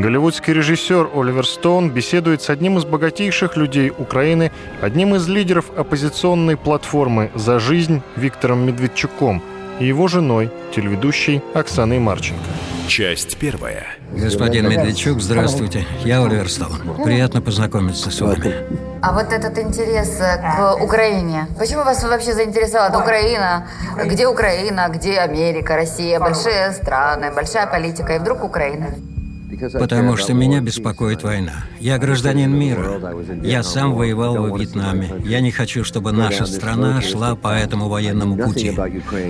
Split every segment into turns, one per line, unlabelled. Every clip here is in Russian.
Голливудский режиссер Оливер Стоун беседует с одним из богатейших людей Украины, одним из лидеров оппозиционной платформы «За жизнь» Виктором Медведчуком и его женой, телеведущей Оксаной Марченко.
Часть первая.
Господин Медведчук, здравствуйте. Я Оливер Стоун. Приятно познакомиться с вами.
А вот этот интерес э, к Украине. Почему вас вообще заинтересовала Украина? Где Украина, где Америка, Россия? Большие страны, большая политика. И вдруг Украина.
Потому что меня беспокоит война. Я гражданин мира. Я сам воевал во Вьетнаме. Я не хочу, чтобы наша страна шла по этому военному пути.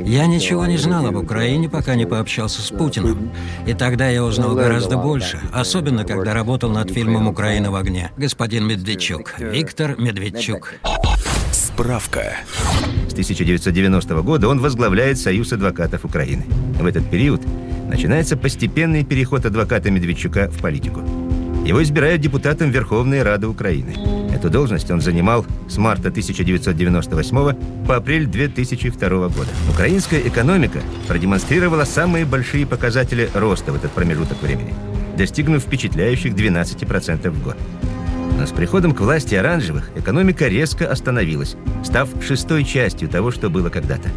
Я ничего не знал об Украине, пока не пообщался с Путиным. И тогда я узнал гораздо больше, особенно когда работал над фильмом «Украина в огне». Господин Медведчук. Виктор Медведчук.
Справка.
С 1990 года он возглавляет Союз адвокатов Украины. В этот период начинается постепенный переход адвоката Медведчука в политику. Его избирают депутатом Верховной Рады Украины. Эту должность он занимал с марта 1998 по апрель 2002 года. Украинская экономика продемонстрировала самые большие показатели роста в этот промежуток времени, достигнув впечатляющих 12% в год. Но с приходом к власти оранжевых экономика резко остановилась, став шестой частью того, что было когда-то.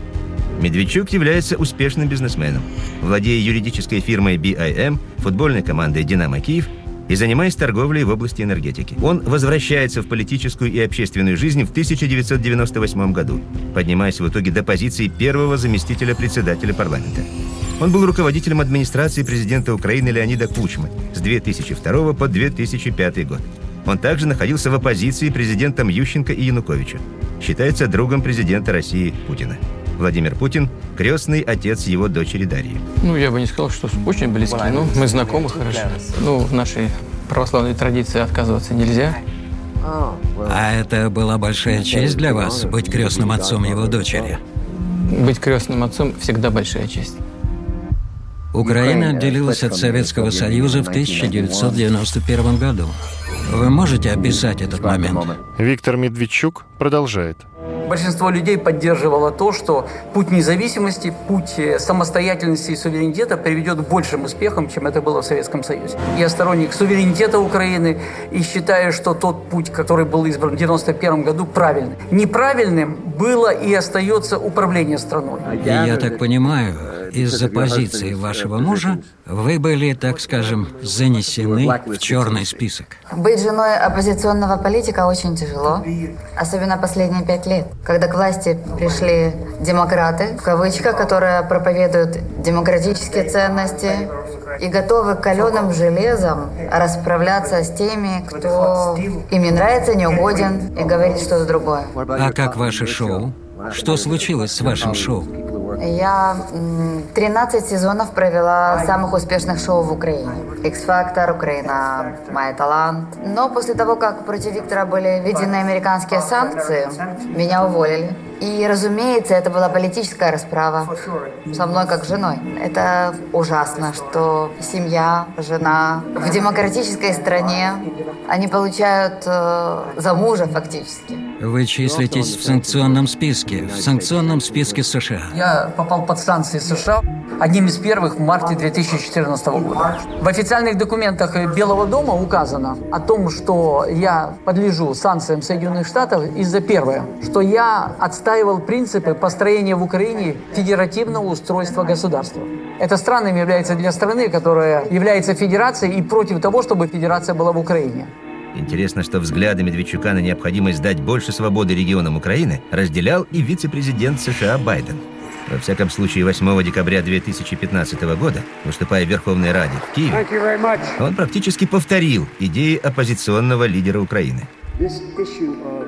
Медведчук является успешным бизнесменом, владея юридической фирмой BIM, футбольной командой «Динамо Киев» и занимаясь торговлей в области энергетики. Он возвращается в политическую и общественную жизнь в 1998 году, поднимаясь в итоге до позиции первого заместителя председателя парламента. Он был руководителем администрации президента Украины Леонида Кучмы с 2002 по 2005 год. Он также находился в оппозиции президентам Ющенко и Януковича. Считается другом президента России Путина. Владимир Путин – крестный отец его дочери Дарьи.
Ну, я бы не сказал, что очень близкий. Ну, мы знакомы хорошо. Ну, в нашей православной традиции отказываться нельзя.
А это была большая честь для вас быть крестным отцом его дочери.
Быть крестным отцом всегда большая честь.
Украина отделилась от Советского Союза в 1991 году. Вы можете описать этот момент?
Виктор Медведчук продолжает.
Большинство людей поддерживало то, что путь независимости, путь э, самостоятельности и суверенитета приведет к большим успехам, чем это было в Советском Союзе. Я сторонник суверенитета Украины и считаю, что тот путь, который был избран в 1991 году, правильный. Неправильным было и остается управление страной.
И я так понимаю, из-за позиции вашего мужа вы были, так скажем, занесены в черный список.
Быть женой оппозиционного политика очень тяжело, особенно последние пять лет, когда к власти пришли демократы, в кавычках, которые проповедуют демократические ценности и готовы каленым железом расправляться с теми, кто им не нравится, не угоден и говорит что-то другое.
А как ваше шоу? Что случилось с вашим шоу?
Я 13 сезонов провела самых успешных шоу в Украине. X-Factor, Украина, Моя талант. Но после того, как против Виктора были введены американские санкции, меня уволили. И, разумеется, это была политическая расправа со мной как женой. Это ужасно, что семья, жена в демократической стране, они получают э, за мужа фактически.
Вы числитесь в санкционном списке, в санкционном списке США.
Я попал под санкции США одним из первых в марте 2014 года. В официальных документах Белого дома указано о том, что я подлежу санкциям Соединенных Штатов из-за первое, что я отстаивал принципы построения в Украине федеративного устройства государства. Это странным является для страны, которая является федерацией и против того, чтобы федерация была в Украине.
Интересно, что взгляды Медведчука на необходимость дать больше свободы регионам Украины разделял и вице-президент США Байден. Во всяком случае, 8 декабря 2015 года, выступая в Верховной Раде в Киеве, он практически повторил идеи оппозиционного лидера Украины.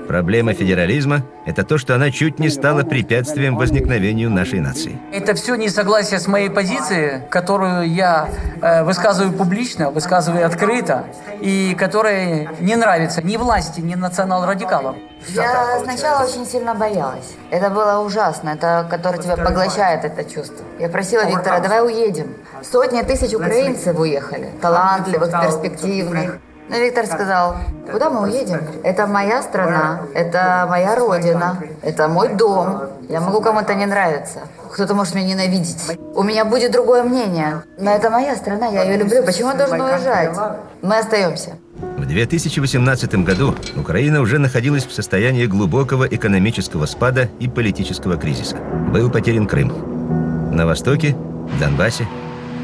Проблема федерализма – это то, что она чуть не стала препятствием возникновению нашей нации.
Это все несогласие с моей позицией, которую я э, высказываю публично, высказываю открыто, и которая не нравится ни власти, ни национал-радикалам.
Я сначала очень сильно боялась. Это было ужасно, это которое тебя поглощает это чувство. Я просила Виктора, давай уедем. Сотни тысяч украинцев уехали, талантливых, перспективных. Но Виктор сказал, куда мы уедем? Это моя страна, это моя родина, это мой дом. Я могу кому-то не нравиться. Кто-то может меня ненавидеть. У меня будет другое мнение. Но это моя страна, я ее люблю. Почему он должен уезжать? Мы остаемся.
В 2018 году Украина уже находилась в состоянии глубокого экономического спада и политического кризиса. Был потерян Крым. На востоке, в Донбассе,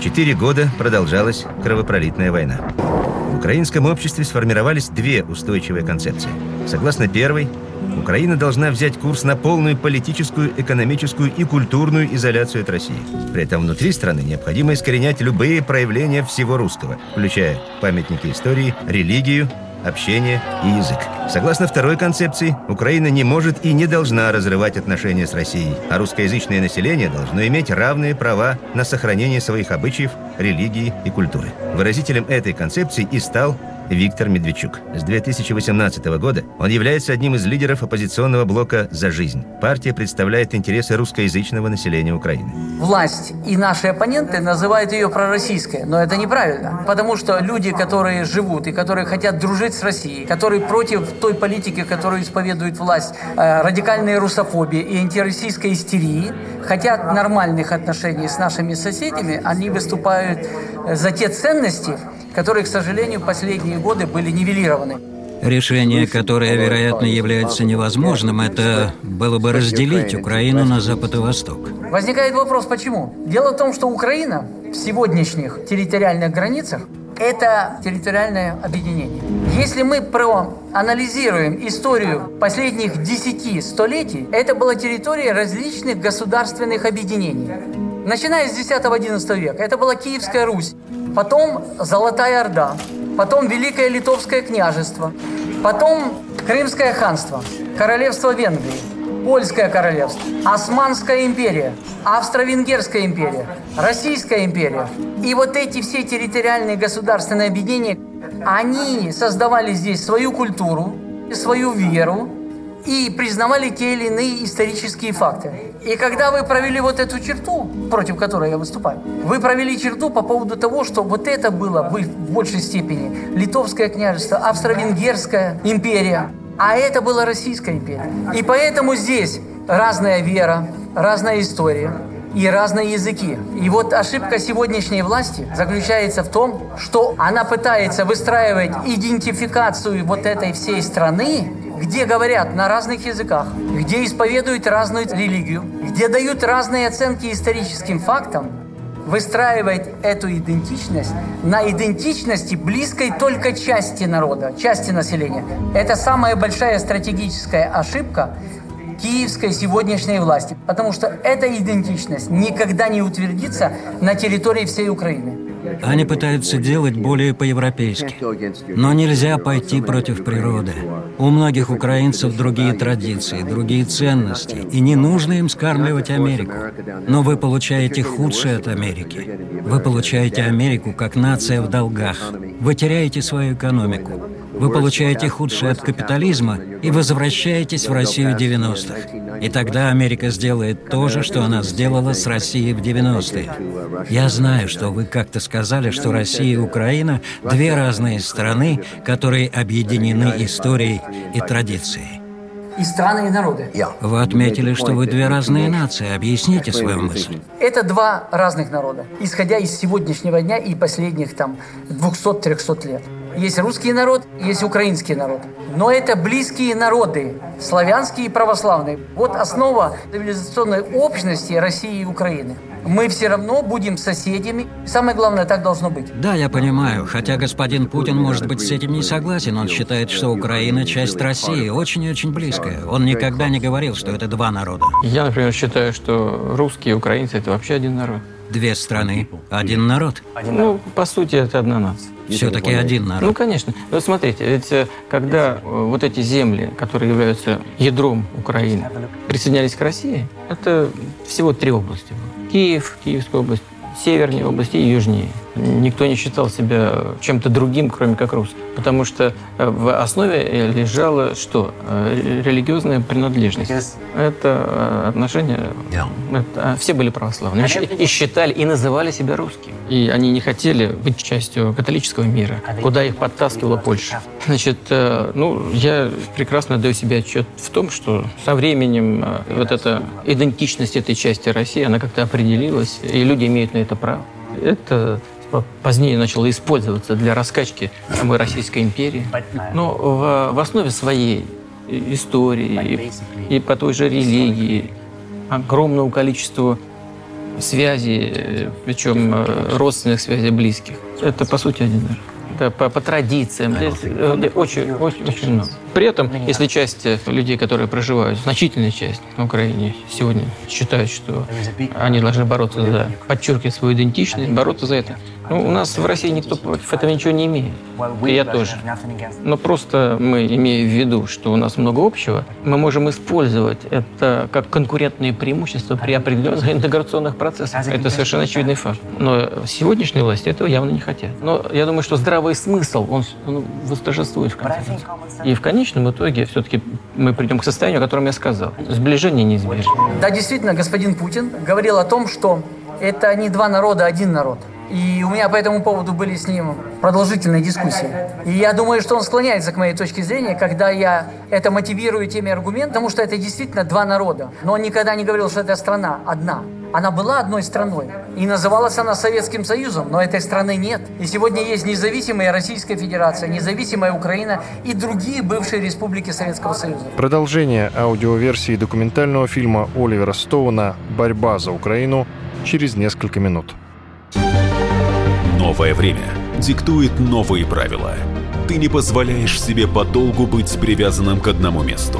четыре года продолжалась кровопролитная война. Украинском обществе сформировались две устойчивые концепции. Согласно первой, Украина должна взять курс на полную политическую, экономическую и культурную изоляцию от России. При этом внутри страны необходимо искоренять любые проявления всего русского, включая памятники истории, религию, общение и язык. Согласно второй концепции, Украина не может и не должна разрывать отношения с Россией, а русскоязычное население должно иметь равные права на сохранение своих обычаев, религии и культуры. Выразителем этой концепции и стал Виктор Медведчук. С 2018 года он является одним из лидеров оппозиционного блока «За жизнь». Партия представляет интересы русскоязычного населения Украины.
Власть и наши оппоненты называют ее пророссийской, но это неправильно. Потому что люди, которые живут и которые хотят дружить с Россией, которые против той политики, которую исповедует власть, э, радикальной русофобии и антироссийской истерии, хотят нормальных отношений с нашими соседями, они выступают за те ценности, которые, к сожалению, последние годы были нивелированы.
Решение, которое, вероятно, является невозможным, это было бы разделить Украину на Запад и Восток.
Возникает вопрос, почему? Дело в том, что Украина в сегодняшних территориальных границах это территориальное объединение. Если мы проанализируем историю последних десяти столетий, это была территория различных государственных объединений. Начиная с 10-11 века, это была Киевская Русь, потом Золотая Орда, потом Великое Литовское княжество, потом Крымское ханство, Королевство Венгрии, Польское королевство, Османская империя, Австро-Венгерская империя, Российская империя. И вот эти все территориальные государственные объединения, они создавали здесь свою культуру, свою веру, и признавали те или иные исторические факты. И когда вы провели вот эту черту, против которой я выступаю, вы провели черту по поводу того, что вот это было в большей степени Литовское княжество, Австро-Венгерская империя, а это была Российская империя. И поэтому здесь разная вера, разная история и разные языки. И вот ошибка сегодняшней власти заключается в том, что она пытается выстраивать идентификацию вот этой всей страны где говорят на разных языках, где исповедуют разную религию, где дают разные оценки историческим фактам, выстраивает эту идентичность на идентичности близкой только части народа, части населения. Это самая большая стратегическая ошибка киевской сегодняшней власти, потому что эта идентичность никогда не утвердится на территории всей Украины.
Они пытаются делать более по-европейски. Но нельзя пойти против природы. У многих украинцев другие традиции, другие ценности, и не нужно им скармливать Америку. Но вы получаете худшее от Америки. Вы получаете Америку как нация в долгах. Вы теряете свою экономику. Вы получаете худшее от капитализма и возвращаетесь в Россию 90-х. И тогда Америка сделает то же, что она сделала с Россией в 90-е. Я знаю, что вы как-то сказали, что Россия и Украина – две разные страны, которые объединены историей и традицией.
И страны, и народы.
Вы отметили, что вы две разные нации. Объясните свою мысль.
Это два разных народа, исходя из сегодняшнего дня и последних там 200-300 лет. Есть русский народ, есть украинский народ. Но это близкие народы, славянские и православные. Вот основа цивилизационной общности России и Украины. Мы все равно будем соседями. Самое главное, так должно быть.
Да, я понимаю. Хотя господин Путин может быть с этим не согласен. Он считает, что Украина – часть России, очень и очень близкая. Он никогда не говорил, что это два народа.
Я, например, считаю, что русские и украинцы – это вообще один народ.
Две страны, один народ.
Ну, по сути, это одна нация.
Все-таки один народ.
Ну, конечно. Но смотрите, ведь э, когда э, вот эти земли, которые являются ядром Украины, присоединялись к России, это всего три области. Киев, Киевская область, севернее области и южнее. Никто не считал себя чем-то другим, кроме как русским. Потому что э, в основе лежала что? Э, религиозная принадлежность. Это э, отношение... Это, все были православными. И считали, и называли себя русскими. И они не хотели быть частью католического мира, куда их подтаскивала Польша. Значит, ну, я прекрасно даю себе отчет в том, что со временем вот эта идентичность этой части России, она как-то определилась, и люди имеют на это право. Это позднее начало использоваться для раскачки самой Российской империи. Но в, в основе своей истории и, и по той же религии огромного количества связей, причем э, родственных связей близких. Это, по сути, один. Это по, по традициям. Очень, очень, очень много. При этом, если часть людей, которые проживают, значительная часть на Украине сегодня считают, что они должны бороться за, подчеркивать свою идентичность, бороться за это, ну, у нас в России никто против этого ничего не имеет. И я тоже. Но просто мы, имея в виду, что у нас много общего, мы можем использовать это как конкурентные преимущества при определенных интеграционных процессах. Это совершенно очевидный факт. Но сегодняшние власти этого явно не хотят. Но я думаю, что здравый смысл, он, он восторжествует в конце концов. И в конечном итоге все-таки мы придем к состоянию, о котором я сказал. Сближение неизбежно.
Да, действительно, господин Путин говорил о том, что это не два народа, а один народ. И у меня по этому поводу были с ним продолжительные дискуссии. И я думаю, что он склоняется к моей точке зрения, когда я это мотивирую теми аргументами, потому что это действительно два народа. Но он никогда не говорил, что это страна одна. Она была одной страной. И называлась она Советским Союзом, но этой страны нет. И сегодня есть независимая Российская Федерация, независимая Украина и другие бывшие республики Советского Союза.
Продолжение аудиоверсии документального фильма Оливера Стоуна «Борьба за Украину» через несколько минут.
Новое время диктует новые правила. Ты не позволяешь себе подолгу быть привязанным к одному месту.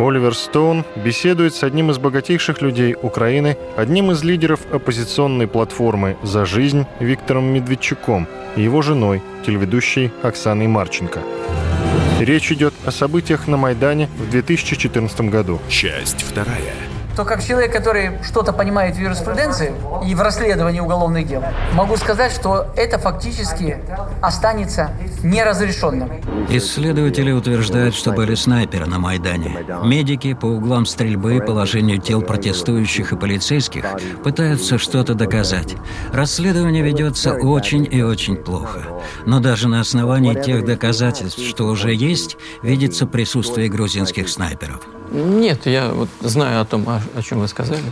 Оливер Стоун беседует с одним из богатейших людей Украины, одним из лидеров оппозиционной платформы «За жизнь» Виктором Медведчуком и его женой, телеведущей Оксаной Марченко – Речь идет о событиях на Майдане в 2014 году.
Часть вторая
то как человек, который что-то понимает в юриспруденции и в расследовании уголовных дел, могу сказать, что это фактически останется неразрешенным.
Исследователи утверждают, что были снайперы на Майдане. Медики по углам стрельбы и положению тел протестующих и полицейских пытаются что-то доказать. Расследование ведется очень и очень плохо. Но даже на основании тех доказательств, что уже есть, видится присутствие грузинских снайперов.
Нет, я вот знаю о том, о, о чем вы сказали.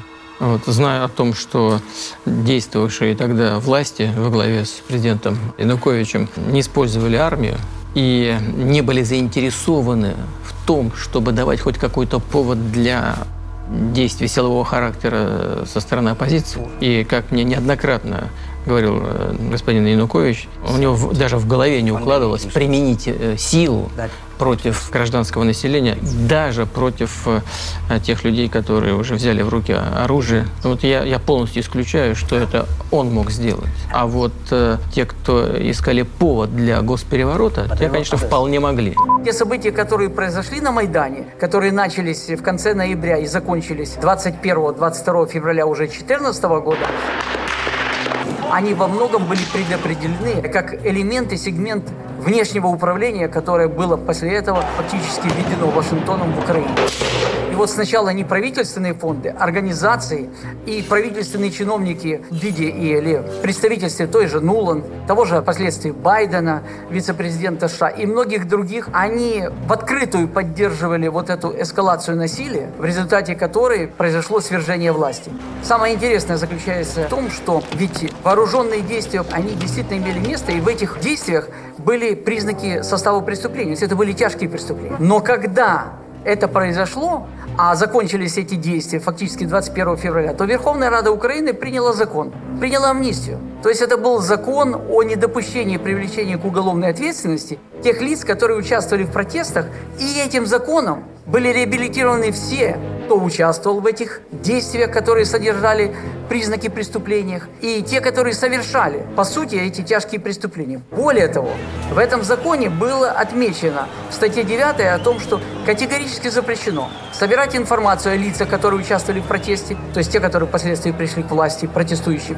Вот, знаю о том, что действовавшие тогда власти во главе с президентом Януковичем не использовали армию и не были заинтересованы в том, чтобы давать хоть какой-то повод для действий силового характера со стороны оппозиции. И как мне неоднократно говорил э, господин Янукович, у него даже в голове не укладывалось применить э, силу против гражданского населения, даже против э, тех людей, которые уже взяли в руки оружие. Вот я, я полностью исключаю, что это он мог сделать. А вот э, те, кто искали повод для госпереворота, те, конечно, вполне могли.
Те события, которые произошли на Майдане, которые начались в конце ноября и закончились 21-22 февраля уже 2014 года, они во многом были предопределены как элемент и сегмент внешнего управления, которое было после этого фактически введено Вашингтоном в Украине. Вот сначала не правительственные фонды, организации и правительственные чиновники в виде или представительстве той же Нулан, того же впоследствии Байдена, вице-президента США и многих других, они в открытую поддерживали вот эту эскалацию насилия, в результате которой произошло свержение власти. Самое интересное заключается в том, что ведь вооруженные действия, они действительно имели место, и в этих действиях были признаки состава преступления. То есть это были тяжкие преступления. Но когда это произошло, а закончились эти действия фактически 21 февраля, то Верховная Рада Украины приняла закон, приняла амнистию. То есть это был закон о недопущении привлечения к уголовной ответственности тех лиц, которые участвовали в протестах, и этим законом были реабилитированы все кто участвовал в этих действиях, которые содержали признаки преступления, и те, которые совершали, по сути, эти тяжкие преступления. Более того, в этом законе было отмечено в статье 9 о том, что категорически запрещено собирать информацию о лицах, которые участвовали в протесте, то есть те, которые впоследствии пришли к власти, протестующих.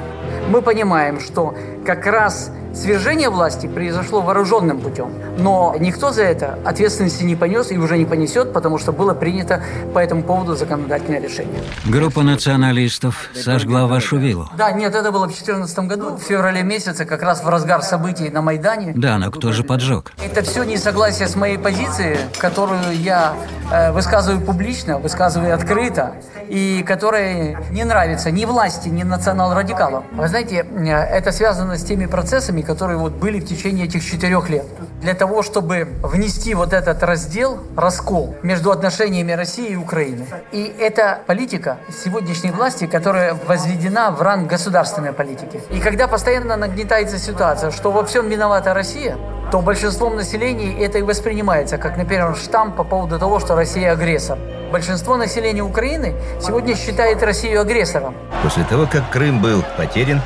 Мы понимаем, что как раз свержение власти произошло вооруженным путем, но никто за это ответственности не понес и уже не понесет, потому что было принято по этому поводу законодательное решение.
Группа националистов сожгла вашу виллу.
Да, нет, это было в 2014 году, в феврале месяце, как раз в разгар событий на Майдане.
Да, но кто же поджег?
Это все несогласие с моей позицией, которую я э, высказываю публично, высказываю открыто, и которая не нравится ни власти, ни национал-радикалам. Вы знаете, э, это связано с теми процессами, которые вот были в течение этих четырех лет. Для того, чтобы внести вот этот раздел, раскол между отношениями России и Украины. И это политика сегодняшней власти, которая возведена в ранг государственной политики. И когда постоянно нагнетается ситуация, что во всем виновата Россия, то большинством населения это и воспринимается, как, например, штамп по поводу того, что Россия агрессор. Большинство населения Украины сегодня считает Россию агрессором.
После того, как Крым был потерян,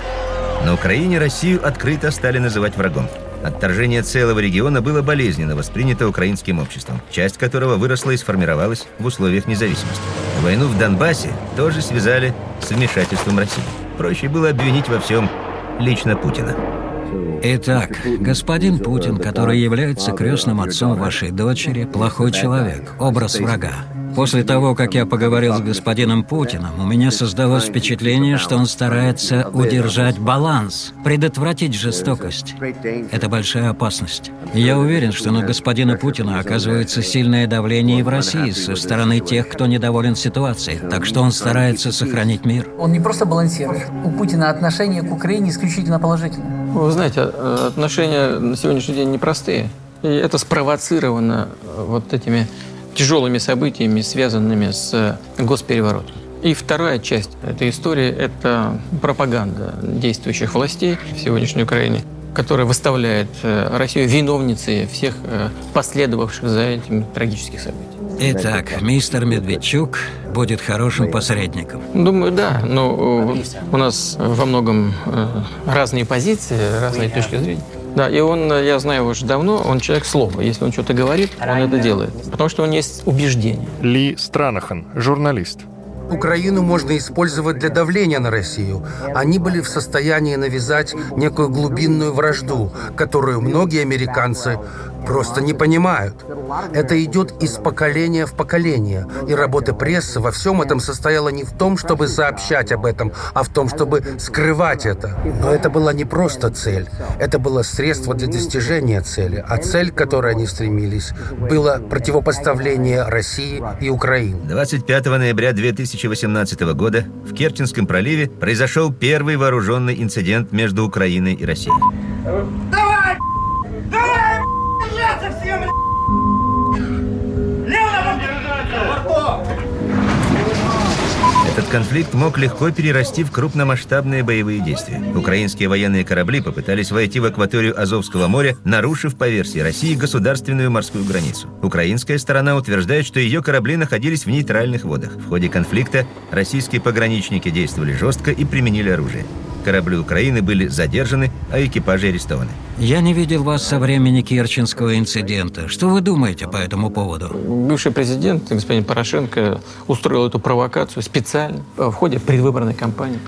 на Украине Россию открыто стали называть врагом. Отторжение целого региона было болезненно воспринято украинским обществом, часть которого выросла и сформировалась в условиях независимости. Войну в Донбассе тоже связали с вмешательством России. Проще было обвинить во всем лично Путина.
Итак, господин Путин, который является крестным отцом вашей дочери, плохой человек, образ врага. После того, как я поговорил с господином Путиным, у меня создалось впечатление, что он старается удержать баланс, предотвратить жестокость. Это большая опасность. Я уверен, что на господина Путина оказывается сильное давление и в России со стороны тех, кто недоволен ситуацией, так что он старается сохранить мир.
Он не просто балансирует. У Путина отношение к Украине исключительно положительное.
Вы знаете, отношения на сегодняшний день непростые. И это спровоцировано вот этими тяжелыми событиями, связанными с госпереворотом. И вторая часть этой истории – это пропаганда действующих властей в сегодняшней Украине, которая выставляет э, Россию виновницей всех э, последовавших за этим трагических событий.
Итак, мистер Медведчук будет хорошим посредником.
Думаю, да. Но э, у нас во многом разные позиции, разные точки зрения. Да, и он, я знаю его уже давно, он человек слова. Если он что-то говорит, он это делает. Потому что у него есть убеждение.
Ли Странахан, журналист.
Украину можно использовать для давления на Россию. Они были в состоянии навязать некую глубинную вражду, которую многие американцы просто не понимают. Это идет из поколения в поколение. И работа прессы во всем этом состояла не в том, чтобы сообщать об этом, а в том, чтобы скрывать это. Но это была не просто цель. Это было средство для достижения цели. А цель, к которой они стремились, было противопоставление России и Украины.
25 ноября 2018 года в Керченском проливе произошел первый вооруженный инцидент между Украиной и Россией. Конфликт мог легко перерасти в крупномасштабные боевые действия. Украинские военные корабли попытались войти в акваторию Азовского моря, нарушив по версии России государственную морскую границу. Украинская сторона утверждает, что ее корабли находились в нейтральных водах. В ходе конфликта российские пограничники действовали жестко и применили оружие. Корабли Украины были задержаны, а экипажи арестованы.
Я не видел вас со времени Керченского инцидента. Что вы думаете по этому поводу?
Бывший президент, господин Порошенко, устроил эту провокацию специально в ходе предвыборной кампании.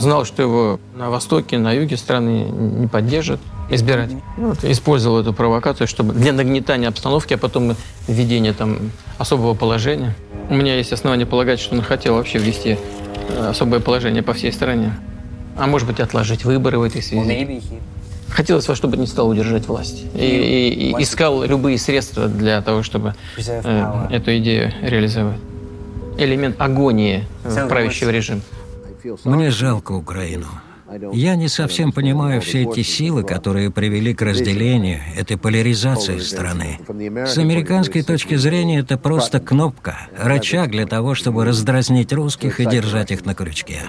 Знал, что его на востоке, на юге страны не поддержат избирать. Вот, использовал эту провокацию, чтобы для нагнетания обстановки, а потом введения там особого положения. У меня есть основания полагать, что он хотел вообще ввести э, особое положение по всей стране. А может быть, отложить выборы в этой связи. Хотелось во что бы не стал удержать власть. И, и, и искал любые средства для того, чтобы э, эту идею реализовать. Элемент агонии правящего режима.
Мне жалко Украину. Я не совсем понимаю все эти силы, которые привели к разделению, этой поляризации страны. С американской точки зрения это просто кнопка, рычаг для того, чтобы раздразнить русских и держать их на крючке.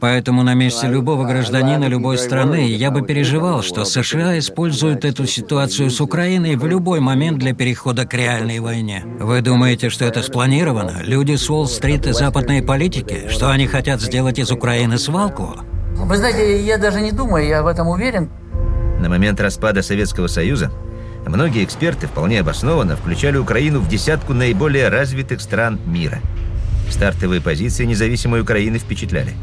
Поэтому на месте любого гражданина любой страны я бы переживал, что США используют эту ситуацию с Украиной в любой момент для перехода к реальной войне. Вы думаете, что это спланировано? Люди с Уолл-стрит и западные политики? Что они хотят сделать из Украины свалку?
Вы знаете, я даже не думаю, я в этом уверен.
На момент распада Советского Союза многие эксперты вполне обоснованно включали Украину в десятку наиболее развитых стран мира. Стартовые позиции независимой Украины впечатляли.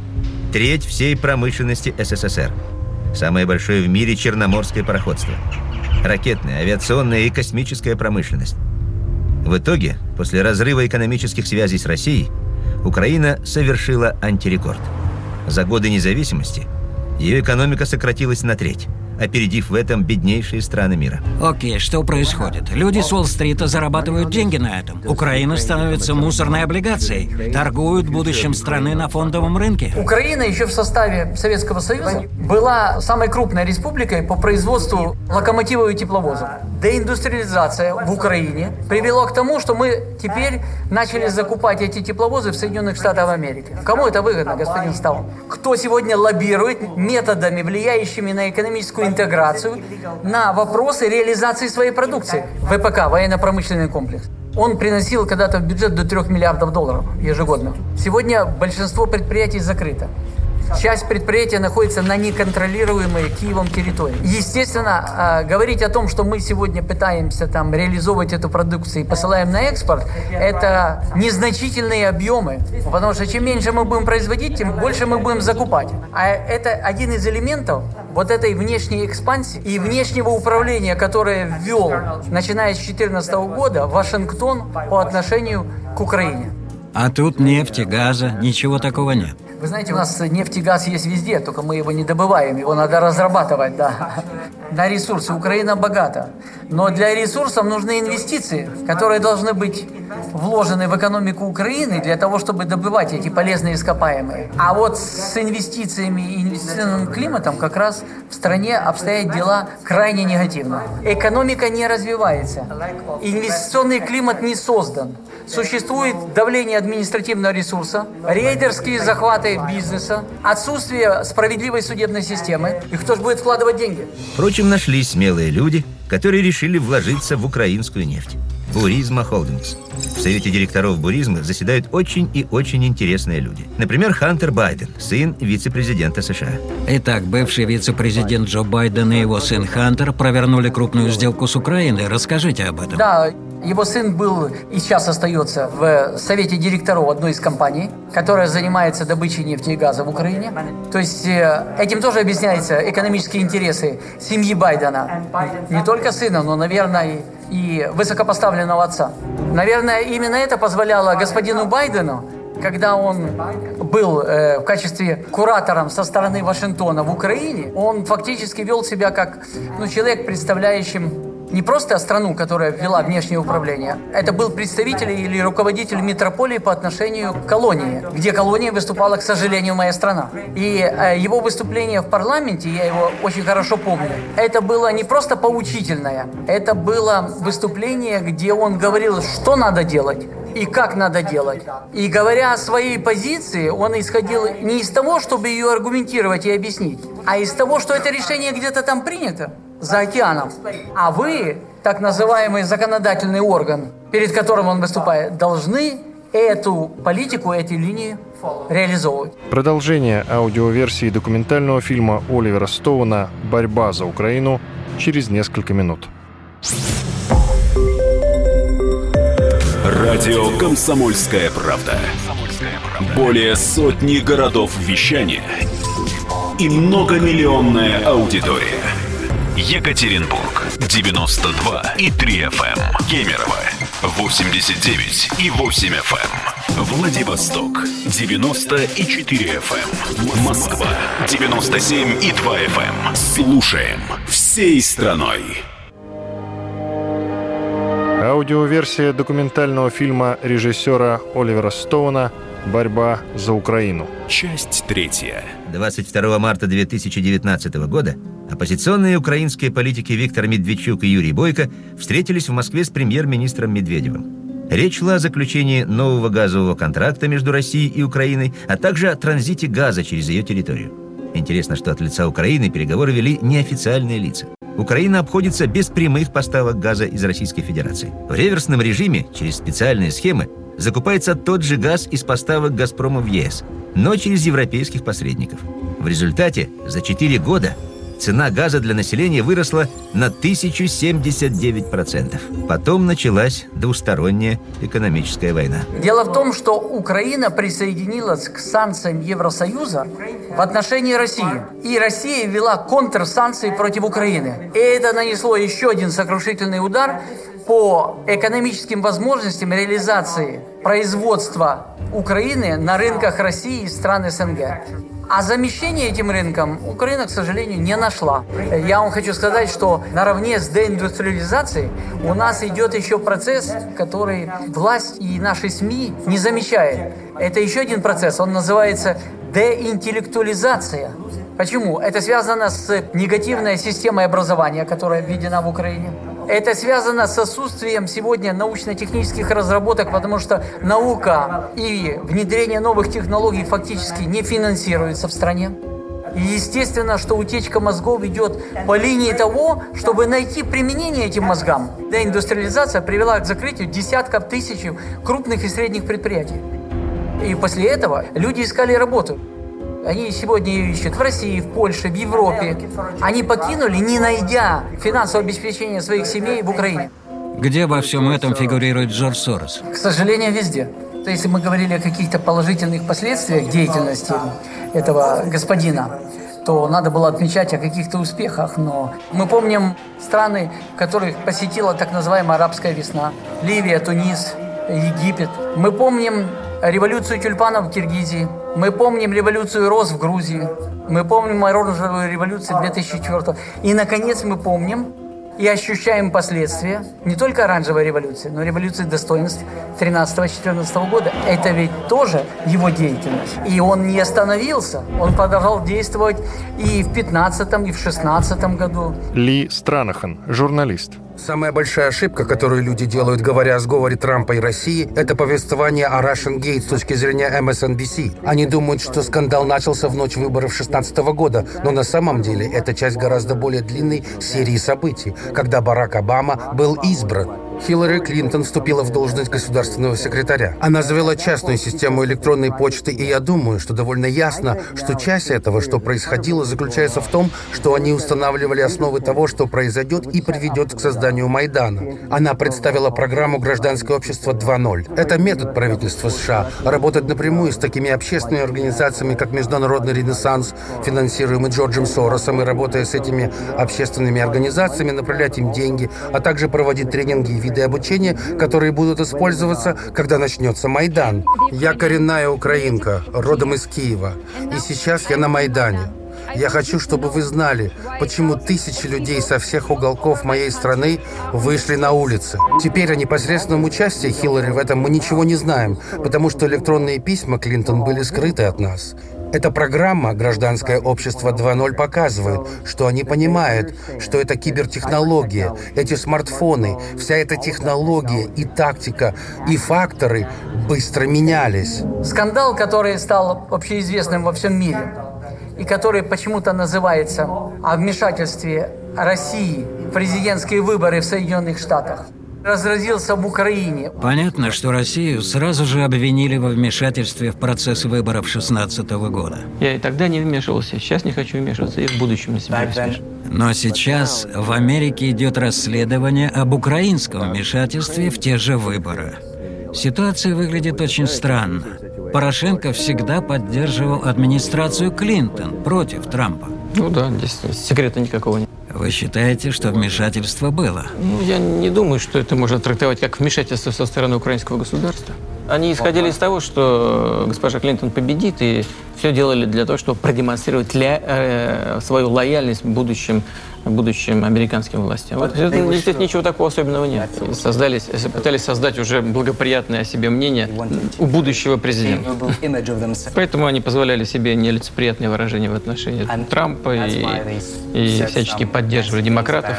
Треть всей промышленности СССР. Самое большое в мире черноморское пароходство. Ракетная, авиационная и космическая промышленность. В итоге, после разрыва экономических связей с Россией, Украина совершила антирекорд – за годы независимости ее экономика сократилась на треть опередив в этом беднейшие страны мира.
Окей, что происходит? Люди с Уолл-стрита зарабатывают деньги на этом. Украина становится мусорной облигацией. Торгуют будущим страны на фондовом рынке.
Украина еще в составе Советского Союза была самой крупной республикой по производству локомотивов и тепловозов. Деиндустриализация в Украине привела к тому, что мы теперь начали закупать эти тепловозы в Соединенных Штатах Америки. Кому это выгодно, господин Стал? Кто сегодня лоббирует методами, влияющими на экономическую интеграцию на вопросы реализации своей продукции. ВПК, военно-промышленный комплекс. Он приносил когда-то в бюджет до 3 миллиардов долларов ежегодно. Сегодня большинство предприятий закрыто. Часть предприятия находится на неконтролируемой Киевом территории. Естественно, а, говорить о том, что мы сегодня пытаемся там реализовывать эту продукцию и посылаем на экспорт, это незначительные объемы. Потому что чем меньше мы будем производить, тем больше мы будем закупать. А это один из элементов вот этой внешней экспансии и внешнего управления, которое ввел, начиная с 2014 года, Вашингтон по отношению к Украине.
А тут нефти, газа, ничего такого нет.
Вы знаете, у нас нефть и газ есть везде, только мы его не добываем, его надо разрабатывать, да. На ресурсы Украина богата. Но для ресурсов нужны инвестиции, которые должны быть вложены в экономику Украины для того, чтобы добывать эти полезные ископаемые. А вот с инвестициями и инвестиционным климатом как раз в стране обстоят дела крайне негативно. Экономика не развивается. Инвестиционный климат не создан. Существует давление административного ресурса, рейдерские захваты бизнеса, отсутствие справедливой судебной системы. И кто же будет вкладывать деньги?
Впрочем, нашлись смелые люди, которые решили вложиться в украинскую нефть. Буризма Холдингс. В совете директоров Буризма заседают очень и очень интересные люди. Например, Хантер Байден, сын вице-президента США.
Итак, бывший вице-президент Джо Байден и его сын Хантер провернули крупную сделку с Украиной. Расскажите об этом.
Да, его сын был и сейчас остается в совете директоров одной из компаний, которая занимается добычей нефти и газа в Украине. То есть э, этим тоже объясняются экономические интересы семьи Байдена. Не только сына, но, наверное, и высокопоставленного отца. Наверное, именно это позволяло господину Байдену когда он был э, в качестве куратором со стороны Вашингтона в Украине, он фактически вел себя как ну, человек, представляющим не просто страну, которая ввела внешнее управление, это был представитель или руководитель метрополии по отношению к колонии, где колония выступала, к сожалению, моя страна. И э, его выступление в парламенте, я его очень хорошо помню, это было не просто поучительное, это было выступление, где он говорил, что надо делать, и как надо делать. И говоря о своей позиции, он исходил не из того, чтобы ее аргументировать и объяснить, а из того, что это решение где-то там принято за океаном. А вы, так называемый законодательный орган, перед которым он выступает, должны эту политику, эти линии реализовывать.
Продолжение аудиоверсии документального фильма Оливера Стоуна «Борьба за Украину» через несколько минут.
Радио «Комсомольская правда». Более сотни городов вещания и многомиллионная аудитория. Екатеринбург 92 и 3 FM. Эм. Кемерово 89 и 8 FM. Эм. Владивосток 90 и 4 FM. Эм. Москва 97 и 2 FM. Слушаем всей страной.
Аудиоверсия документального фильма режиссера Оливера Стоуна Борьба за Украину.
Часть третья.
22 марта 2019 года оппозиционные украинские политики Виктор Медведчук и Юрий Бойко встретились в Москве с премьер-министром Медведевым. Речь шла о заключении нового газового контракта между Россией и Украиной, а также о транзите газа через ее территорию. Интересно, что от лица Украины переговоры вели неофициальные лица. Украина обходится без прямых поставок газа из Российской Федерации. В реверсном режиме, через специальные схемы, закупается тот же газ из поставок «Газпрома» в ЕС, но через европейских посредников. В результате за 4 года цена газа для населения выросла на 1079%. Потом началась двусторонняя экономическая война.
Дело в том, что Украина присоединилась к санкциям Евросоюза в отношении России. И Россия ввела контрсанкции против Украины. И это нанесло еще один сокрушительный удар по экономическим возможностям реализации производства Украины на рынках России и стран СНГ. А замещение этим рынком Украина, к сожалению, не нашла. Я вам хочу сказать, что наравне с деиндустриализацией у нас идет еще процесс, который власть и наши СМИ не замечает. Это еще один процесс, он называется деинтеллектуализация. Почему? Это связано с негативной системой образования, которая введена в Украине. Это связано с отсутствием сегодня научно-технических разработок, потому что наука и внедрение новых технологий фактически не финансируется в стране. И естественно, что утечка мозгов идет по линии того, чтобы найти применение этим мозгам. Деиндустриализация привела к закрытию десятков тысяч крупных и средних предприятий. И после этого люди искали работу. Они сегодня ее ищут в России, в Польше, в Европе. Они покинули, не найдя финансового обеспечения своих семей в Украине.
Где во всем этом фигурирует Джордж Сорос?
К сожалению, везде. То если мы говорили о каких-то положительных последствиях деятельности этого господина, то надо было отмечать о каких-то успехах. Но мы помним страны, которых посетила так называемая арабская весна. Ливия, Тунис, Египет. Мы помним революцию тюльпанов в Киргизии. Мы помним революцию роз в Грузии. Мы помним оранжевую революцию 2004 И, наконец, мы помним и ощущаем последствия не только оранжевой революции, но и революции достоинств 13-14 года. Это ведь тоже его деятельность. И он не остановился. Он продолжал действовать и в 15 и в 16 году.
Ли Странахан, журналист.
Самая большая ошибка, которую люди делают, говоря о сговоре Трампа и России, это повествование о Russian Gate с точки зрения MSNBC. Они думают, что скандал начался в ночь выборов 16 года, но на самом деле это часть гораздо более длинной серии событий, когда Барак Обама был избран. Хиллари Клинтон вступила в должность государственного секретаря. Она завела частную систему электронной почты, и я думаю, что довольно ясно, что часть этого, что происходило, заключается в том, что они устанавливали основы того, что произойдет и приведет к созданию Майдана. Она представила программу «Гражданское общество 2.0». Это метод правительства США работать напрямую с такими общественными организациями, как Международный Ренессанс, финансируемый Джорджем Соросом, и работая с этими общественными организациями, направлять им деньги, а также проводить тренинги и виды обучения, которые будут использоваться, когда начнется Майдан. Я коренная украинка, родом из Киева, и сейчас я на Майдане. Я хочу, чтобы вы знали, почему тысячи людей со всех уголков моей страны вышли на улицы. Теперь о непосредственном участии Хиллари в этом мы ничего не знаем, потому что электронные письма Клинтон были скрыты от нас. Эта программа «Гражданское общество 2.0» показывает, что они понимают, что это кибертехнология, эти смартфоны, вся эта технология и тактика, и факторы быстро менялись.
Скандал, который стал общеизвестным во всем мире, и который почему-то называется о вмешательстве России в президентские выборы в Соединенных Штатах разразился в Украине.
Понятно, что Россию сразу же обвинили во вмешательстве в процесс выборов 16 года.
Я и тогда не вмешивался, сейчас не хочу вмешиваться, и в будущем на себя не
Но сейчас в Америке идет расследование об украинском вмешательстве в те же выборы. Ситуация выглядит очень странно. Порошенко всегда поддерживал администрацию Клинтон против Трампа.
Ну да, здесь секрета никакого нет.
Вы считаете, что вмешательство было?
Ну, я не думаю, что это можно трактовать как вмешательство со стороны украинского государства. Они исходили из того, что госпожа Клинтон победит, и все делали для того, чтобы продемонстрировать ля, э, свою лояльность будущим будущим американским властям. Вот, здесь ничего такого особенного нет. Создались, пытались создать уже благоприятное о себе мнение у будущего президента. Поэтому они позволяли себе нелицеприятные выражения в отношении Трампа и, и всячески поддерживали демократов.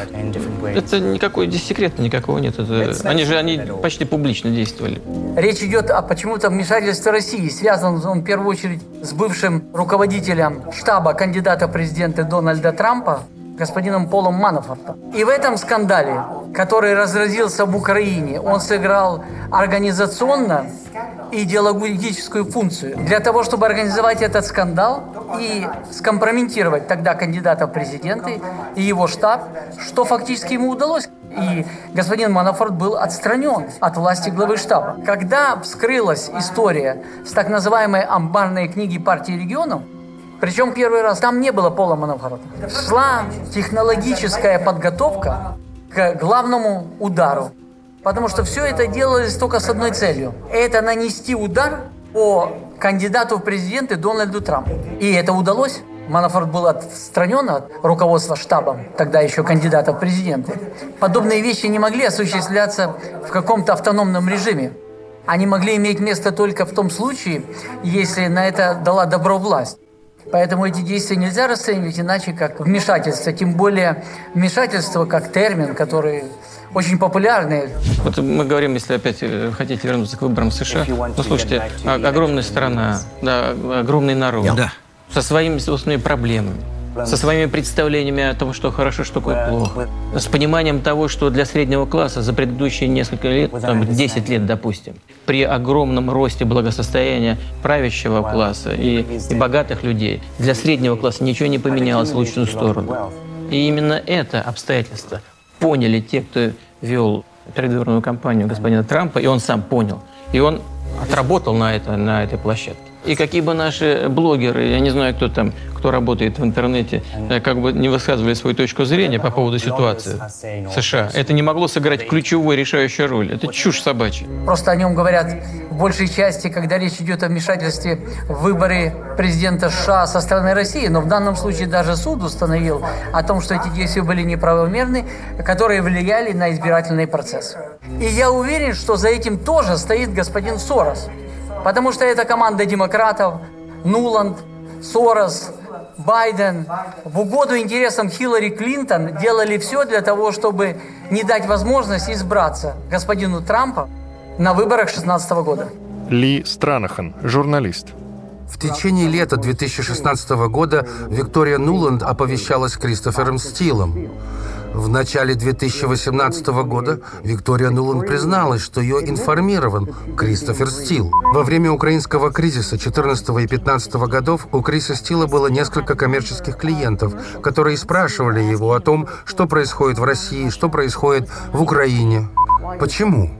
Это никакой здесь секрета никакого нет. Это, они же они почти публично действовали.
Речь идет о почему-то вмешательстве России. Связан он в первую очередь с бывшим руководителем штаба кандидата президента Дональда Трампа, господином Полом Манафортом. И в этом скандале, который разразился в Украине, он сыграл организационно идеологическую функцию. Для того, чтобы организовать этот скандал и скомпрометировать тогда кандидата в президенты и его штаб, что фактически ему удалось. И господин Манафорт был отстранен от власти главы штаба. Когда вскрылась история с так называемой амбарной книги партии регионов, причем первый раз там не было Пола Манафорта. Шла технологическая подготовка к главному удару. Потому что все это делалось только с одной целью. Это нанести удар по кандидату в президенты Дональду Трампу. И это удалось. Манафорт был отстранен от руководства штабом, тогда еще кандидата в президенты. Подобные вещи не могли осуществляться в каком-то автономном режиме. Они могли иметь место только в том случае, если на это дала добро власть. Поэтому эти действия нельзя расценивать иначе, как вмешательство. Тем более вмешательство как термин, который очень популярный.
Вот мы говорим, если опять э, хотите вернуться к выборам США, ну слушайте, огромная страна, да, огромный народ. Да. Со своими собственными проблемами со своими представлениями о том, что хорошо, что такое плохо, с пониманием того, что для среднего класса за предыдущие несколько лет, там, 10 лет, допустим, при огромном росте благосостояния правящего класса и, и богатых людей, для среднего класса ничего не поменялось в лучшую сторону. И именно это обстоятельство поняли те, кто вел предвыборную кампанию господина Трампа, и он сам понял. И он отработал на, это, на этой площадке. И какие бы наши блогеры, я не знаю, кто там, кто работает в интернете, э, как бы не высказывали свою точку зрения по поводу ситуации в США, это не могло сыграть ключевую решающую роль. Это чушь собачья.
Просто о нем говорят в большей части, когда речь идет о вмешательстве в выборы президента США со стороны России. Но в данном случае даже суд установил о том, что эти действия были неправомерны, которые влияли на избирательный процесс. И я уверен, что за этим тоже стоит господин Сорос. Потому что это команда демократов, Нуланд, Сорос, Байден в угоду интересам Хиллари Клинтон делали все для того, чтобы не дать возможность избраться господину Трампа на выборах 2016 года.
Ли Странахан, журналист.
В течение лета 2016 года Виктория Нуланд оповещалась Кристофером Стилом. В начале 2018 года Виктория Нуланд призналась, что ее информирован Кристофер Стил. Во время украинского кризиса 14 и 15 годов у Криса Стила было несколько коммерческих клиентов, которые спрашивали его о том, что происходит в России, что происходит в Украине. Почему?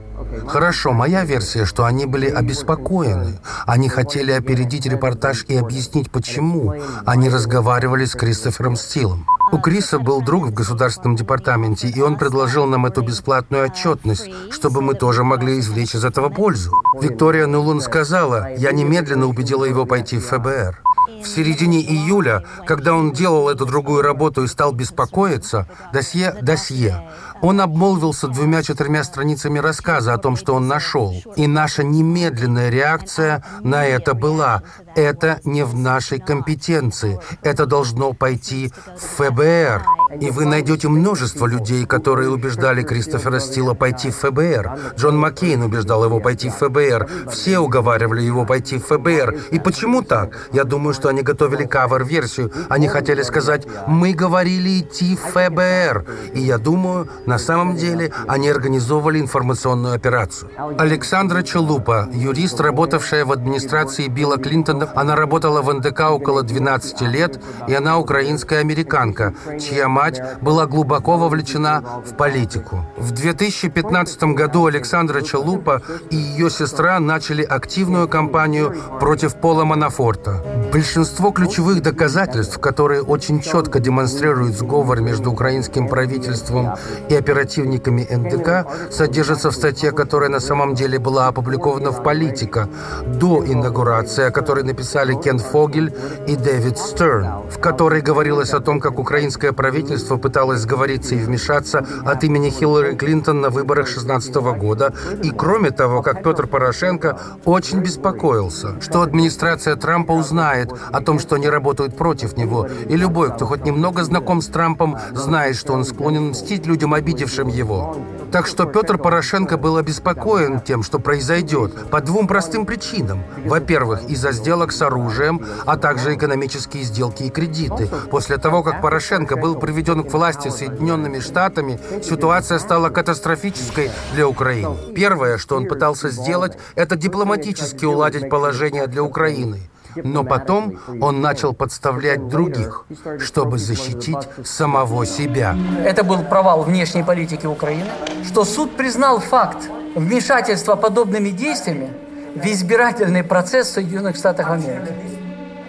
Хорошо, моя версия, что они были обеспокоены. Они хотели опередить репортаж и объяснить, почему. Они разговаривали с Кристофером Стилом. У Криса был друг в государственном департаменте, и он предложил нам эту бесплатную отчетность, чтобы мы тоже могли извлечь из этого пользу. Виктория Нулун сказала, я немедленно убедила его пойти в ФБР. В середине июля, когда он делал эту другую работу и стал беспокоиться, досье, досье, он обмолвился двумя-четырьмя страницами рассказа о том, что он нашел. И наша немедленная реакция на это была «это не в нашей компетенции, это должно пойти в ФБР». И вы найдете множество людей, которые убеждали Кристофера Стила пойти в ФБР. Джон Маккейн убеждал его пойти в ФБР. Все уговаривали его пойти в ФБР. И почему так? Я думаю, что они готовили кавер-версию. Они хотели сказать «мы говорили идти в ФБР». И я думаю, на самом деле они организовывали информационную операцию. Александра Челупа, юрист, работавшая в администрации Билла Клинтона, она работала в НДК около 12 лет, и она украинская американка, чья мать была глубоко вовлечена в политику. В 2015 году Александра Чалупа и ее сестра начали активную кампанию против Пола Манафорта. Большинство ключевых доказательств, которые очень четко демонстрируют сговор между украинским правительством и оперативниками НДК, содержатся в статье, которая на самом деле была опубликована в «Политика» до инаугурации, о которой написали Кен Фогель и Дэвид Стерн, в которой говорилось о том, как украинское правительство пыталось сговориться и вмешаться от имени Хиллари Клинтон на выборах 2016 года, и кроме того, как Петр Порошенко очень беспокоился, что администрация Трампа узнает о том, что они работают против него, и любой, кто хоть немного знаком с Трампом, знает, что он склонен мстить людям, обидевшим его. Так что Петр Порошенко был обеспокоен тем, что произойдет, по двум простым причинам. Во-первых, из-за сделок с оружием, а также экономические сделки и кредиты. После того, как Порошенко был приведен к власти Соединенными Штатами, ситуация стала катастрофической для Украины. Первое, что он пытался сделать, это дипломатически уладить положение для Украины. Но потом он начал подставлять других, чтобы защитить самого себя.
Это был провал внешней политики Украины, что суд признал факт вмешательства подобными действиями в избирательный процесс в Соединенных Штатах Америки.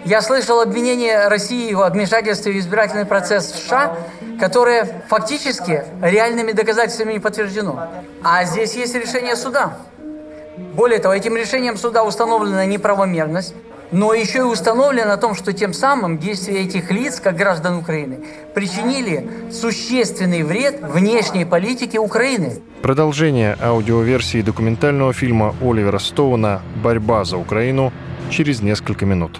Я слышал обвинение России в вмешательстве в избирательный процесс в США, которое фактически реальными доказательствами не подтверждено. А здесь есть решение суда. Более того, этим решением суда установлена неправомерность, но еще и установлено о том, что тем самым действия этих лиц, как граждан Украины, причинили существенный вред внешней политике Украины.
Продолжение аудиоверсии документального фильма Оливера Стоуна «Борьба за Украину» через несколько минут.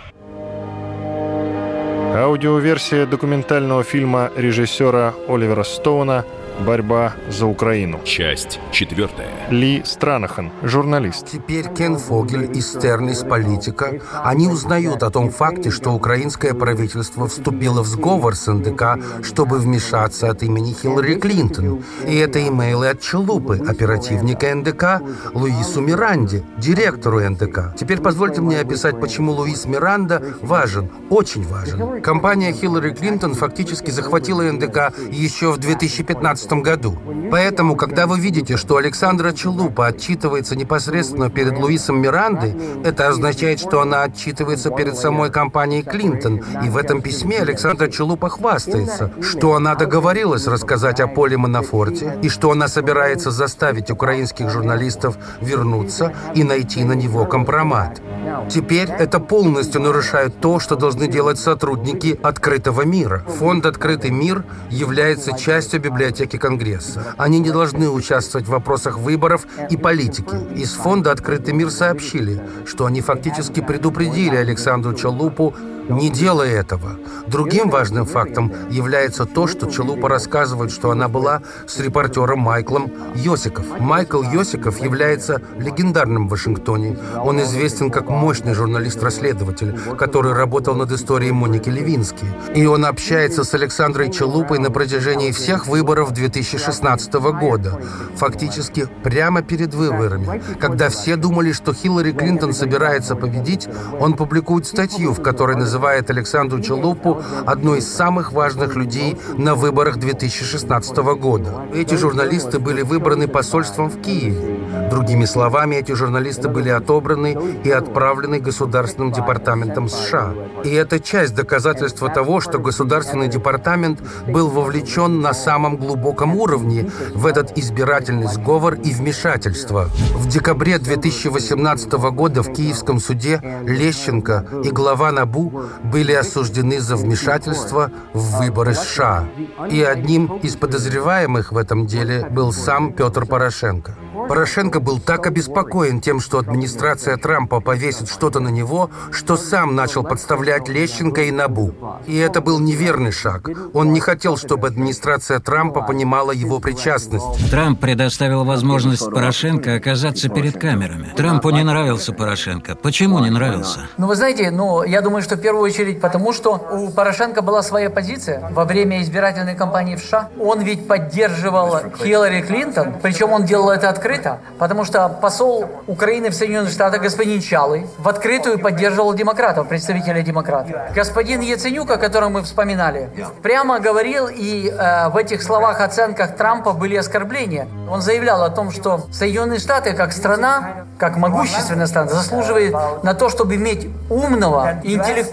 Аудиоверсия документального фильма режиссера Оливера Стоуна Борьба за Украину.
Часть четвертая.
Ли Странахан, журналист.
Теперь Кен Фогель и Стерн из «Политика», они узнают о том факте, что украинское правительство вступило в сговор с НДК, чтобы вмешаться от имени Хиллари Клинтон. И это имейлы от Челупы, оперативника НДК, Луису Миранде, директору НДК. Теперь позвольте мне описать, почему Луис Миранда важен, очень важен. Компания Хиллари Клинтон фактически захватила НДК еще в 2015 2015 году. Поэтому, когда вы видите, что Александра Челупа отчитывается непосредственно перед Луисом Мирандой, это означает, что она отчитывается перед самой компанией Клинтон. И в этом письме Александра Челупа хвастается, что она договорилась рассказать о Поле Манафорте и что она собирается заставить украинских журналистов вернуться и найти на него компромат. Теперь это полностью нарушает то, что должны делать сотрудники открытого мира. Фонд «Открытый мир» является частью библиотеки Конгресса. Они не должны участвовать в вопросах выборов и политики. Из фонда «Открытый мир» сообщили, что они фактически предупредили Александру Чалупу не делай этого. Другим важным фактом является то, что Челупа рассказывает, что она была с репортером Майклом Йосиков. Майкл Йосиков является легендарным в Вашингтоне. Он известен как мощный журналист-расследователь, который работал над историей Моники Левински. И он общается с Александрой Челупой на протяжении всех выборов 2016 года. Фактически прямо перед выборами. Когда все думали, что Хиллари Клинтон собирается победить, он публикует статью, в которой называется называет Александру Челупу одной из самых важных людей на выборах 2016 года. Эти журналисты были выбраны посольством в Киеве. Другими словами, эти журналисты были отобраны и отправлены Государственным департаментом США. И это часть доказательства того, что Государственный департамент был вовлечен на самом глубоком уровне в этот избирательный сговор и вмешательство. В декабре 2018 года в Киевском суде Лещенко и глава НАБУ были осуждены за вмешательство в выборы США. И одним из подозреваемых в этом деле был сам Петр Порошенко. Порошенко был так обеспокоен тем, что администрация Трампа повесит что-то на него, что сам начал подставлять Лещенко и Набу. И это был неверный шаг. Он не хотел, чтобы администрация Трампа понимала его причастность.
Трамп предоставил возможность Порошенко оказаться перед камерами. Трампу не нравился Порошенко. Почему не нравился?
Ну, вы знаете, ну, я думаю, что в первую очередь потому, что у Порошенко была своя позиция во время избирательной кампании в США. Он ведь поддерживал Хиллари Клинтон, причем он делал это открыто, потому что посол Украины в Соединенных Штатах, господин Чалый, в открытую поддерживал демократов, представителя демократов. Господин Яценюк, о котором мы вспоминали, прямо говорил, и э, в этих словах оценках Трампа были оскорбления. Он заявлял о том, что Соединенные Штаты как страна, как могущественная страна, заслуживает на то, чтобы иметь умного,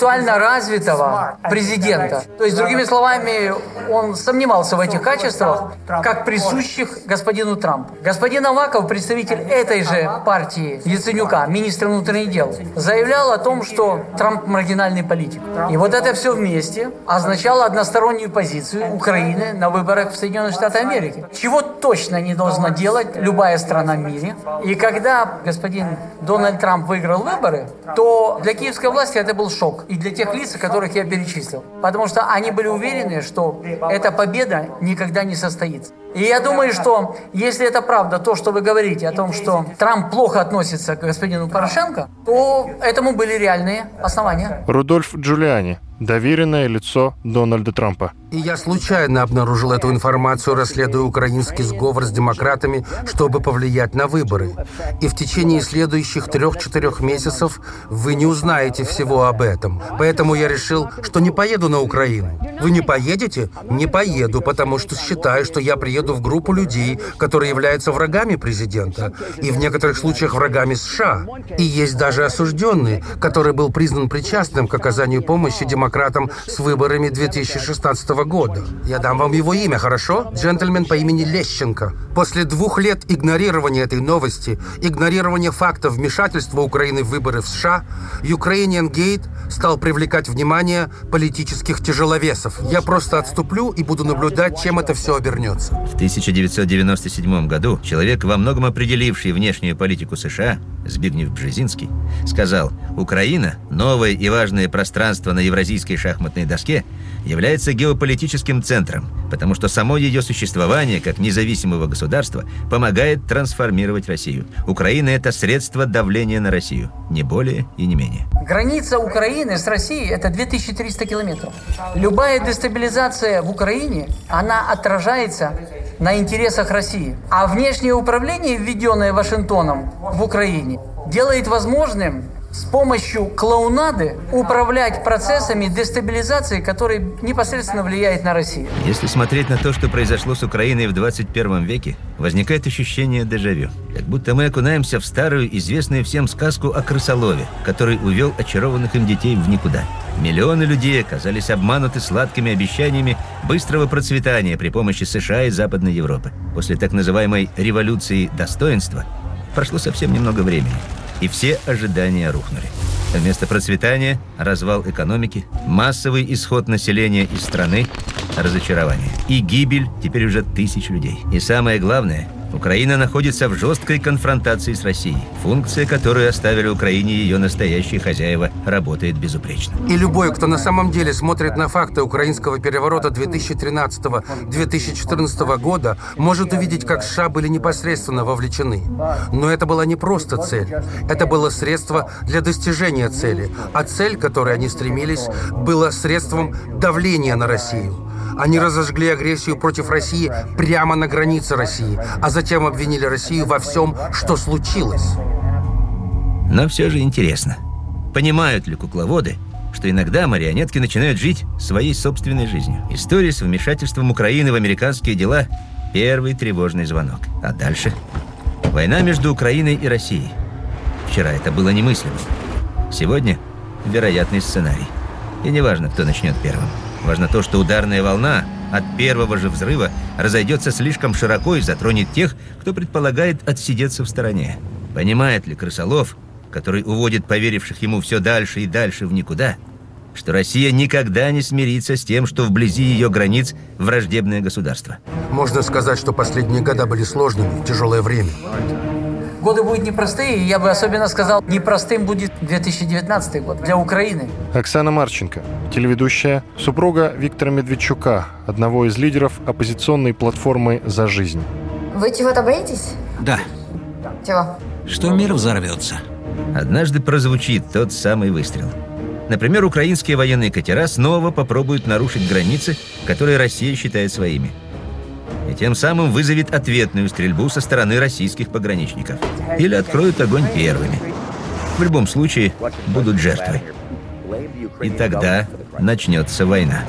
интеллектуально развитого президента. То есть, другими словами, он сомневался в этих качествах, как присущих господину Трампу. Господин Аваков, представитель этой же партии Яценюка, министр внутренних дел, заявлял о том, что Трамп маргинальный политик. И вот это все вместе означало одностороннюю позицию Украины на выборах в Соединенных Штатах Америки. Чего точно не должна делать любая страна в мире. И когда господин Дональд Трамп выиграл выборы, то для киевской власти это был шок. И для тех лиц, которых я перечислил. Потому что они были уверены, что эта победа никогда не состоится. И я думаю, что если это правда, то, что вы говорите о том, что Трамп плохо относится к господину Порошенко, то этому были реальные основания.
Рудольф Джулиани, доверенное лицо Дональда Трампа.
И я случайно обнаружил эту информацию, расследуя украинский сговор с демократами, чтобы повлиять на выборы. И в течение следующих трех-четырех месяцев вы не узнаете всего об этом. Поэтому я решил, что не поеду на Украину. Вы не поедете? Не поеду, потому что считаю, что я приеду в группу людей, которые являются врагами президента, и в некоторых случаях врагами США. И есть даже осужденный, который был признан причастным к оказанию помощи демократам с выборами 2016 года. Я дам вам его имя, хорошо? Джентльмен по имени Лещенко. После двух лет игнорирования этой новости, игнорирования фактов вмешательства Украины в выборы в США, Ukrainian Gate стал привлекать внимание политических тяжеловесов. Я просто отступлю и буду наблюдать, чем это все обернется.
В 1997 году человек, во многом определивший внешнюю политику США, Збигнев Бжезинский, сказал, «Украина, новое и важное пространство на евразийской шахматной доске, является геополитическим центром, потому что само ее существование как независимого государства помогает трансформировать Россию. Украина – это средство давления на Россию, не более и не менее».
Граница Украины с Россией – это 2300 километров. Любая дестабилизация в Украине, она отражается на интересах России. А внешнее управление, введенное Вашингтоном в Украине, делает возможным с помощью клоунады управлять процессами дестабилизации, которые непосредственно влияют на Россию.
Если смотреть на то, что произошло с Украиной в 21 веке, возникает ощущение дежавю. Как будто мы окунаемся в старую, известную всем сказку о крысолове, который увел очарованных им детей в никуда. Миллионы людей оказались обмануты сладкими обещаниями быстрого процветания при помощи США и Западной Европы. После так называемой «революции достоинства» прошло совсем немного времени и все ожидания рухнули. Вместо процветания – развал экономики, массовый исход населения из страны, разочарование и гибель теперь уже тысяч людей. И самое главное – Украина находится в жесткой конфронтации с Россией. Функция, которую оставили Украине ее настоящие хозяева, работает безупречно.
И любой, кто на самом деле смотрит на факты украинского переворота 2013-2014 года, может увидеть, как США были непосредственно вовлечены. Но это была не просто цель. Это было средство для достижения цели. А цель, к которой они стремились, была средством давления на Россию. Они разожгли агрессию против России прямо на границе России, а затем обвинили Россию во всем, что случилось.
Но все же интересно, понимают ли кукловоды, что иногда марионетки начинают жить своей собственной жизнью. История с вмешательством Украины в американские дела – первый тревожный звонок. А дальше? Война между Украиной и Россией. Вчера это было немыслимо. Сегодня – вероятный сценарий. И неважно, кто начнет первым. Важно то, что ударная волна от первого же взрыва разойдется слишком широко и затронет тех, кто предполагает отсидеться в стороне. Понимает ли крысолов, который уводит поверивших ему все дальше и дальше в никуда, что Россия никогда не смирится с тем, что вблизи ее границ враждебное государство.
Можно сказать, что последние года были сложными, тяжелое время.
Годы будут непростые, и я бы особенно сказал, непростым будет 2019 год для Украины.
Оксана Марченко, телеведущая, супруга Виктора Медведчука, одного из лидеров оппозиционной платформы «За жизнь».
Вы чего-то боитесь?
Да.
Чего?
Что мир взорвется.
Однажды прозвучит тот самый выстрел. Например, украинские военные катера снова попробуют нарушить границы, которые Россия считает своими. И тем самым вызовет ответную стрельбу со стороны российских пограничников. Или откроют огонь первыми. В любом случае, будут жертвой. И тогда начнется война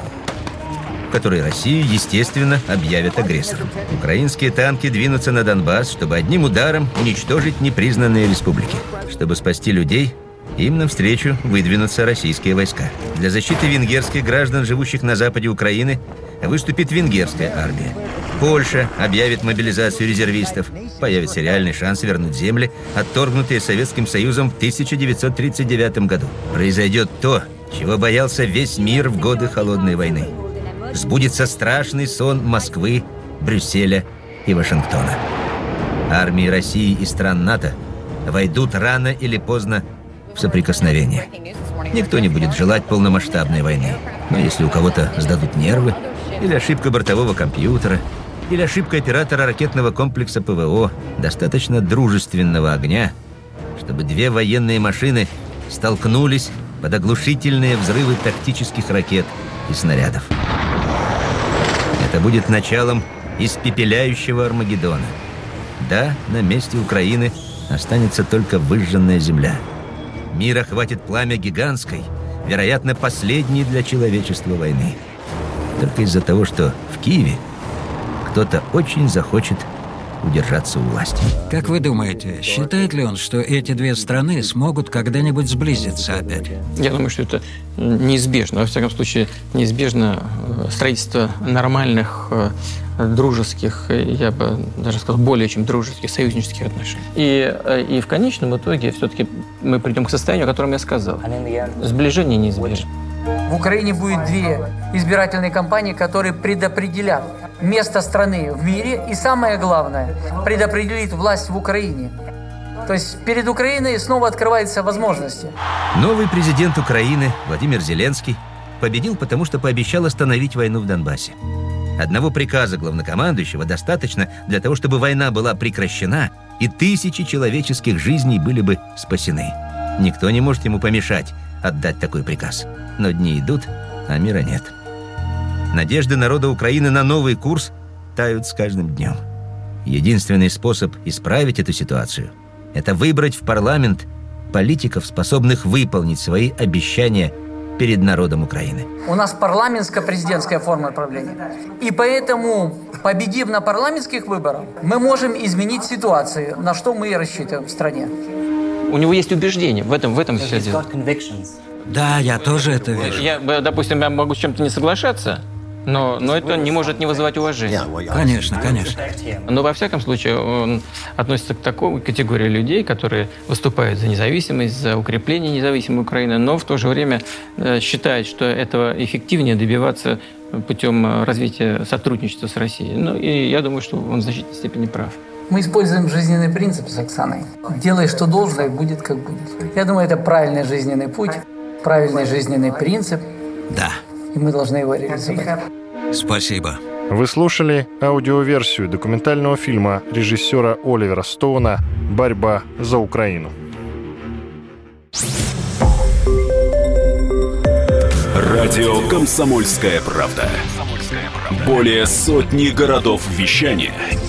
в которой Россию, естественно, объявят агрессором. Украинские танки двинутся на Донбасс, чтобы одним ударом уничтожить непризнанные республики. Чтобы спасти людей, им навстречу выдвинутся российские войска. Для защиты венгерских граждан, живущих на западе Украины, выступит венгерская армия. Польша объявит мобилизацию резервистов. Появится реальный шанс вернуть земли, отторгнутые Советским Союзом в 1939 году. Произойдет то, чего боялся весь мир в годы Холодной войны сбудется страшный сон Москвы, Брюсселя и Вашингтона. Армии России и стран НАТО войдут рано или поздно в соприкосновение. Никто не будет желать полномасштабной войны. Но если у кого-то сдадут нервы, или ошибка бортового компьютера, или ошибка оператора ракетного комплекса ПВО, достаточно дружественного огня, чтобы две военные машины столкнулись под оглушительные взрывы тактических ракет и снарядов. Это будет началом испепеляющего Армагеддона. Да, на месте Украины останется только выжженная земля. Мира хватит пламя гигантской, вероятно, последней для человечества войны. Только из-за того, что в Киеве кто-то очень захочет удержаться у власти.
Как вы думаете, считает ли он, что эти две страны смогут когда-нибудь сблизиться опять?
Я думаю, что это неизбежно. Во всяком случае, неизбежно э, строительство нормальных э, дружеских, я бы даже сказал, более чем дружеских, союзнических отношений. И, э, и в конечном итоге все-таки мы придем к состоянию, о котором я сказал. Сближение неизбежно.
В Украине будет две избирательные кампании, которые предопределят место страны в мире и, самое главное, предопределит власть в Украине. То есть перед Украиной снова открываются возможности.
Новый президент Украины Владимир Зеленский победил, потому что пообещал остановить войну в Донбассе. Одного приказа главнокомандующего достаточно для того, чтобы война была прекращена, и тысячи человеческих жизней были бы спасены. Никто не может ему помешать отдать такой приказ. Но дни идут, а мира нет. Надежды народа Украины на новый курс тают с каждым днем. Единственный способ исправить эту ситуацию – это выбрать в парламент политиков, способных выполнить свои обещания перед народом Украины.
У нас парламентско-президентская форма правления. И поэтому, победив на парламентских выборах, мы можем изменить ситуацию, на что мы и рассчитываем в стране.
У него есть убеждения, в этом, в этом все дело.
Да, я тоже это вижу.
Я, допустим, я могу с чем-то не соглашаться, но, но это не может не вызывать уважения.
Конечно, конечно.
Но во всяком случае он относится к такой категории людей, которые выступают за независимость, за укрепление независимой Украины, но в то же время э, считают, что этого эффективнее добиваться путем развития сотрудничества с Россией. Ну и я думаю, что он в значительной степени прав.
Мы используем жизненный принцип с Оксаной. Делай, что должно, и будет, как будет. Я думаю, это правильный жизненный путь, правильный жизненный принцип.
Да.
И мы должны его реализовать.
Спасибо.
Вы слушали аудиоверсию документального фильма режиссера Оливера Стоуна «Борьба за Украину».
Радио «Комсомольская правда». Более сотни городов вещания –